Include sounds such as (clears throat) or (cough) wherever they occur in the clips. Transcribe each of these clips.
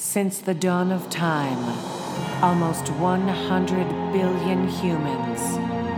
Since the dawn of time, almost 100 billion humans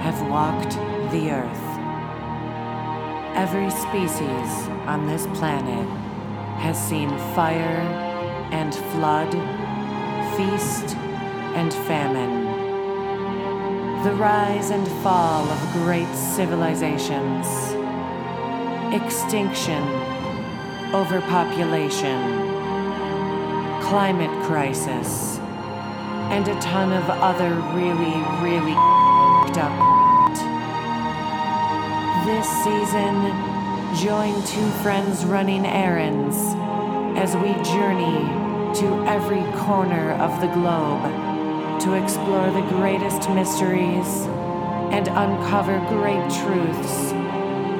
have walked the earth. Every species on this planet has seen fire and flood, feast and famine. The rise and fall of great civilizations, extinction, overpopulation, climate crisis, and a ton of other really, really up. This season, join two friends running errands as we journey to every corner of the globe to explore the greatest mysteries and uncover great truths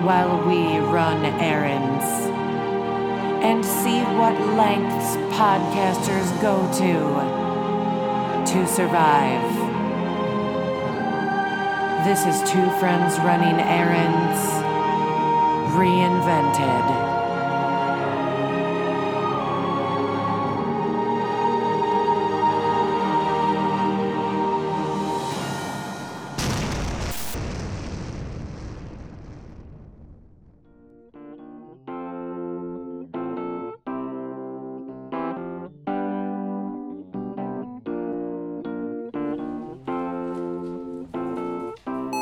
while we run errands and see what lengths podcasters go to to survive. This is Two Friends Running Errands Reinvented.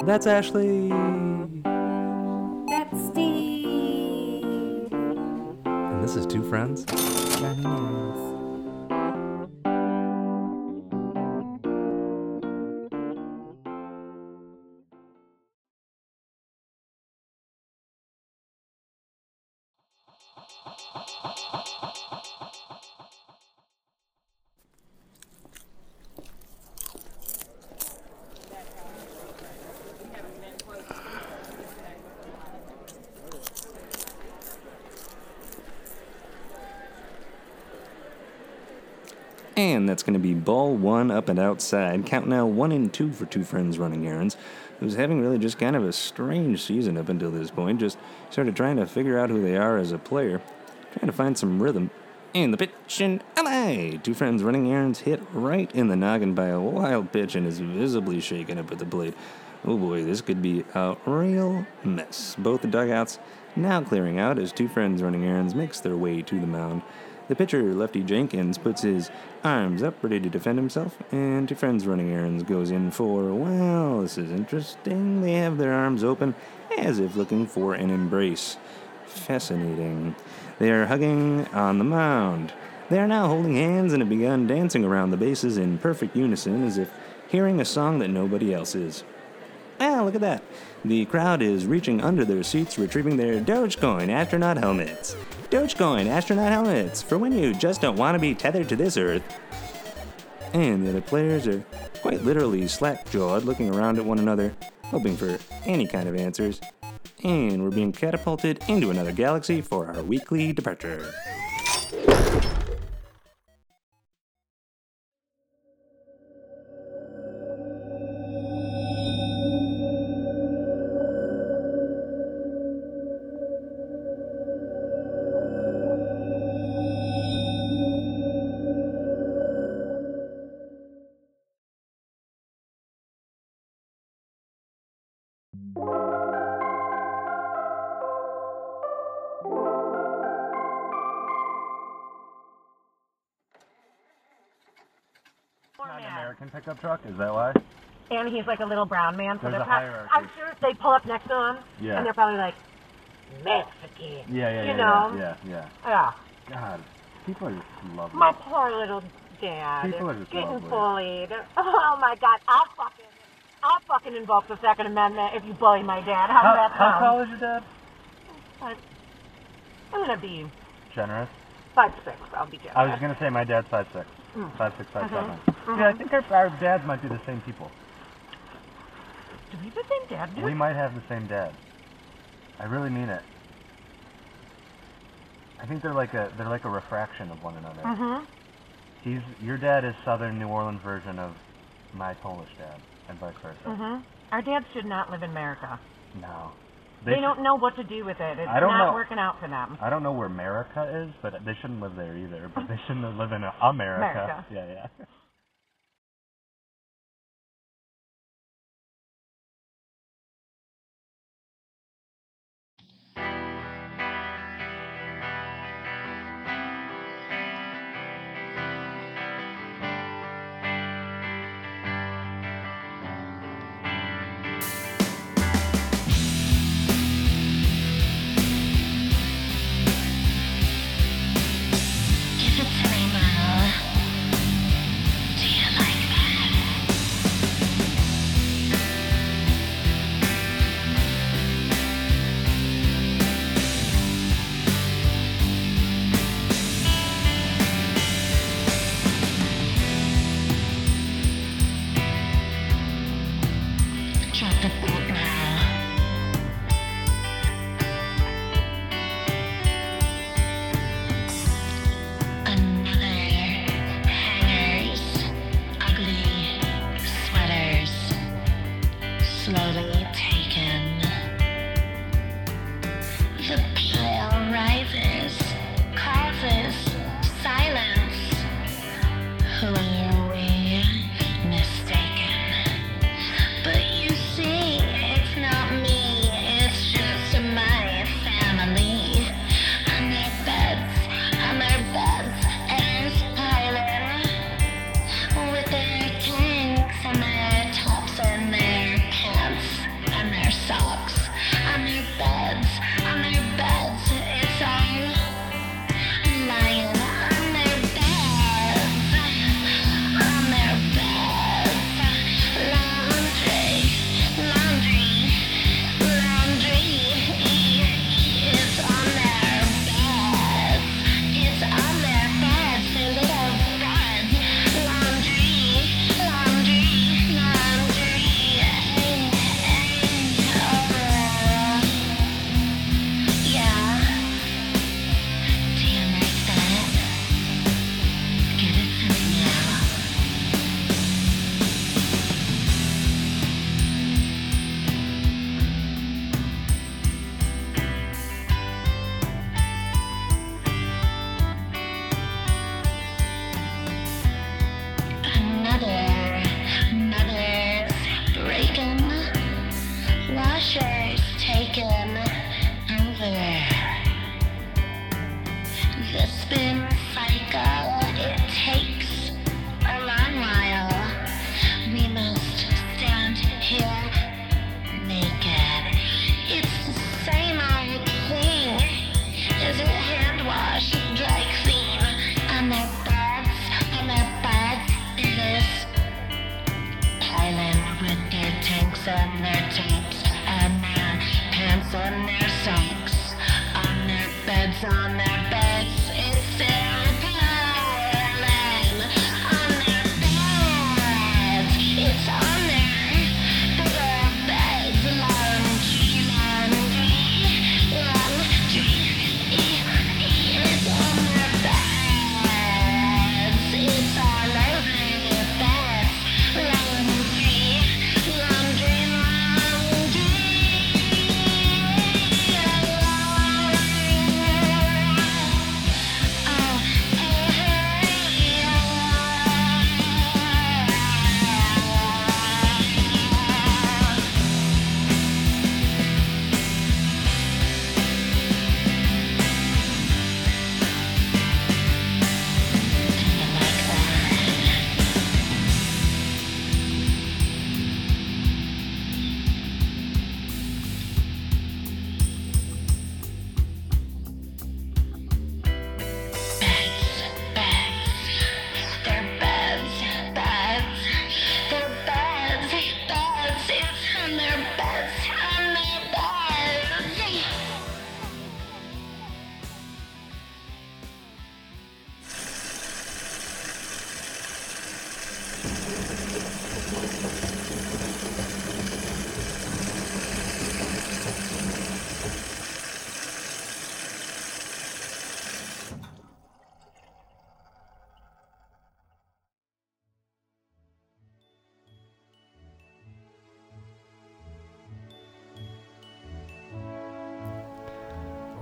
That's Ashley. That's Steve. And this is Two Friends. And that's going to be ball one up and outside. Count now one and two for Two Friends Running Errands, who's having really just kind of a strange season up until this point. Just sort of trying to figure out who they are as a player, trying to find some rhythm. And the pitch and LA. Two Friends Running Errands hit right in the noggin by a wild pitch and is visibly shaken up at the plate. Oh boy, this could be a real mess. Both the dugouts now clearing out as Two Friends Running Errands makes their way to the mound. The pitcher, Lefty Jenkins, puts his arms up, ready to defend himself, and Two Friends Running Errands goes in for, well, this is interesting. They have their arms open as if looking for an embrace. Fascinating. They are hugging on the mound. They are now holding hands and have begun dancing around the bases in perfect unison as if hearing a song that nobody else is. Ah, look at that. The crowd is reaching under their seats, retrieving their Dogecoin astronaut helmets. Dogecoin astronaut helmets for when you just don't want to be tethered to this earth. And the other players are quite literally slack jawed, looking around at one another, hoping for any kind of answers. And we're being catapulted into another galaxy for our weekly departure. American pickup truck, is that why? and he's like a little brown man. So There's they're a hierarchy. I'm sure they pull up next to him, Yeah. and they're probably like Mexican. Yeah, yeah, You yeah, know? yeah, yeah, Yeah. yeah. God, people are just lovely. My poor little dad. People are just getting lovely. bullied. Oh my God! I'll fucking, I'll fucking invoke the Second Amendment if you bully my dad. How, how, does that how sound? tall is your dad? I'm gonna be Generous. five six. I'll be generous. I was gonna say my dad's five six. Mm. Five six, five Mhm. seven. Mhm. Yeah, I think our, our dads might be the same people. Do we have the same dad? Dude? We might have the same dad. I really mean it. I think they're like a they're like a refraction of one another. Mm-hmm. He's your dad is Southern New Orleans version of my Polish dad, and vice versa. Mm-hmm. Our dads should not live in America. No, They, should- don't know what to do with it. It's I don't not know. working out for them. I don't know where America is, but they shouldn't live there either. But they (laughs) shouldn't live in America. America. Yeah, yeah. (laughs)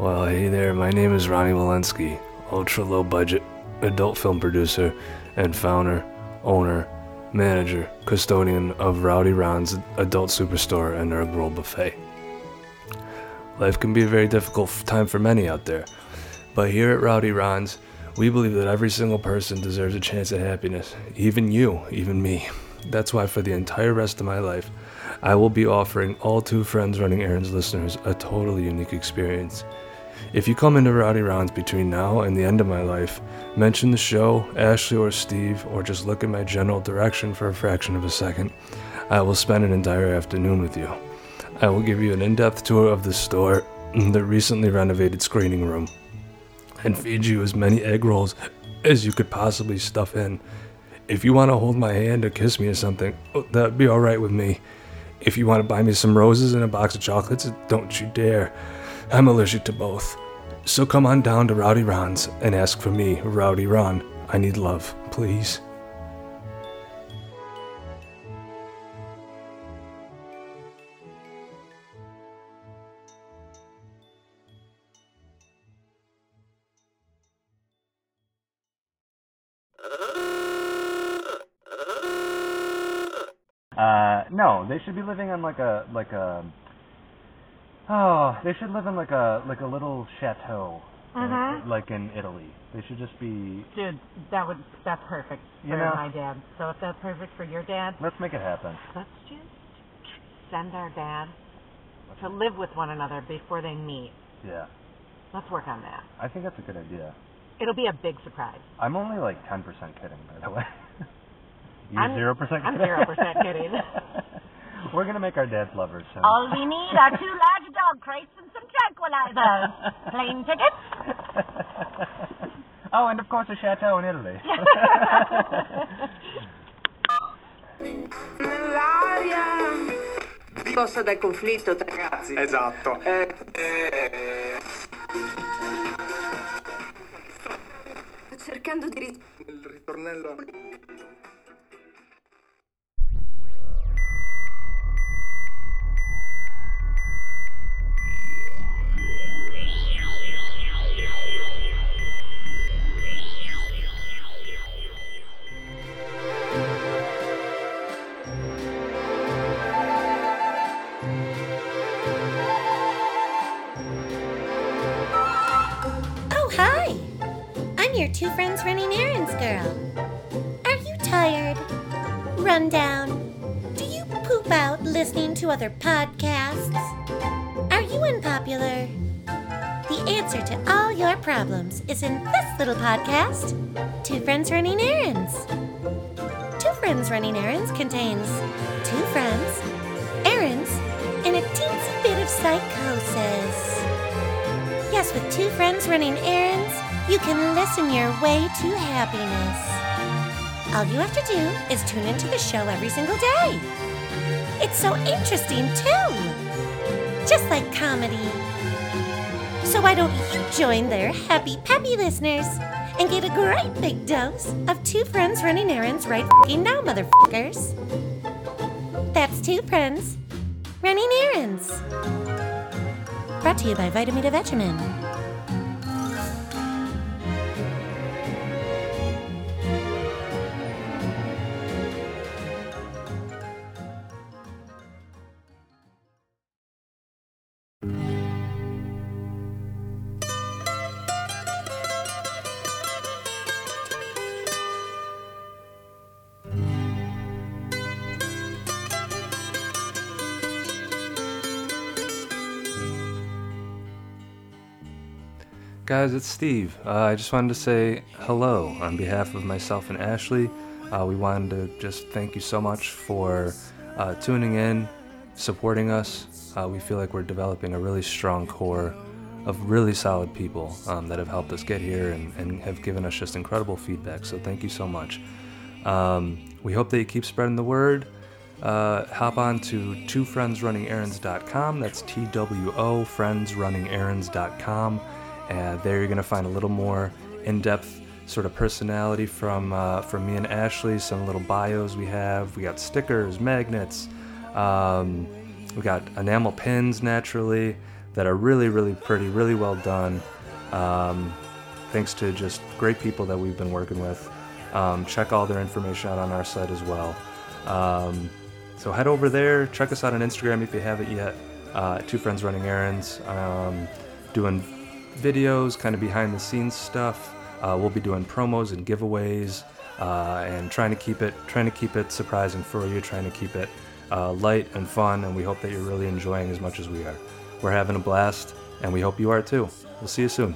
Well, hey there, my name is Ronnie Walensky, ultra low budget adult film producer and founder, owner, manager, custodian of Rowdy Ron's Adult Superstore and Herb Roll Buffet. Life can be a very difficult time for many out there, but here at Rowdy Ron's, we believe that every single person deserves a chance at happiness, even you, even me. That's why for the entire rest of my life, I will be offering all two friends running errands listeners a totally unique experience. If you come into Rowdy Ron's between now and the end of my life, mention the show, Ashley or Steve, or just look in my general direction for a fraction of a second, I will spend an entire afternoon with you. I will give you an in depth tour of the store, (clears throat) the recently renovated screening room, and feed you as many egg rolls as you could possibly stuff in. If you want to hold my hand or kiss me or something, oh, that'd be alright with me. If you want to buy me some roses and a box of chocolates, don't you dare. I'm allergic to both. So come on down to Rowdy Ron's and ask for me, Rowdy Ron. I need love, please. Uh, no, they should be living on like a like a. Oh, they should live in like a like a little chateau, Mhm. like in Italy. They should just be. Dude, that would that's perfect for You know- my dad. So if that's perfect for your dad, Let's make it happen. let's just send our dad to live with one another before they meet. Yeah, Let's work on that. I think that's a good idea. It'll be a big surprise. I'm only like 10% kidding, by the way. (laughs) you I'm- 0% kidding? I'm 0% kidding. (laughs) We're gonna make our dads lovers soon. All we need are two (laughs) dog crates and some tranquilizers. (laughs) Plane tickets? (laughs) oh, and of course a chateau in Italy. (laughs) Scossa dal conflitto tra ragazzi. Esatto. Eh, eh, cercando di ris- Il ritornello. Hi! I'm your two friends running errands girl. Are you tired? Run down? Do you poop out listening to other podcasts? Are you unpopular? The answer to all your problems is in this little podcast Two Friends Running Errands. Two Friends Running Errands contains two friends, errands, and a teensy bit of psychosis. Yes, with two friends running errands, you can listen your way to happiness. All you have to do is tune into the show every single day. It's so interesting, too. Just like comedy. So why don't you join their happy, peppy listeners and get a great big dose of two friends running errands right fing now, motherfuckers? That's two friends running errands. Brought to you by Vitameatavegamin. Guys, it's Steve. Uh, I just wanted to say hello on behalf of myself and Ashley. Uh, we wanted to just thank you so much for uh, tuning in, supporting us. Uh, we feel like we're developing a really strong core of really solid people um, that have helped us get here and, and have given us just incredible feedback. So thank you so much. Um, we hope that you keep spreading the word. Uh, hop on to twofriendsrunningerrands.com. That's T W O friendsrunningerrands.com. And there you're going to find a little more in depth sort of personality from, uh, from me and Ashley, some little bios we have. We got stickers, magnets, um, we got enamel pins naturally. that are really, really pretty, really well done. Um, thanks to just great people that we've been working with. Um, check all their information out on our site as well. Um, so head over there, check us out on Instagram if you haven't yet. Uh, Two Friends Running Errands, um, doing videos, kind of behind the scenes stuff. Uh, we'll be doing promos and giveaways, uh, and trying to keep it trying to keep it surprising for you, trying to keep it uh, light and fun. And we hope that you're really enjoying as much as we are. We're having a blast, and we hope you are too. We'll see you soon.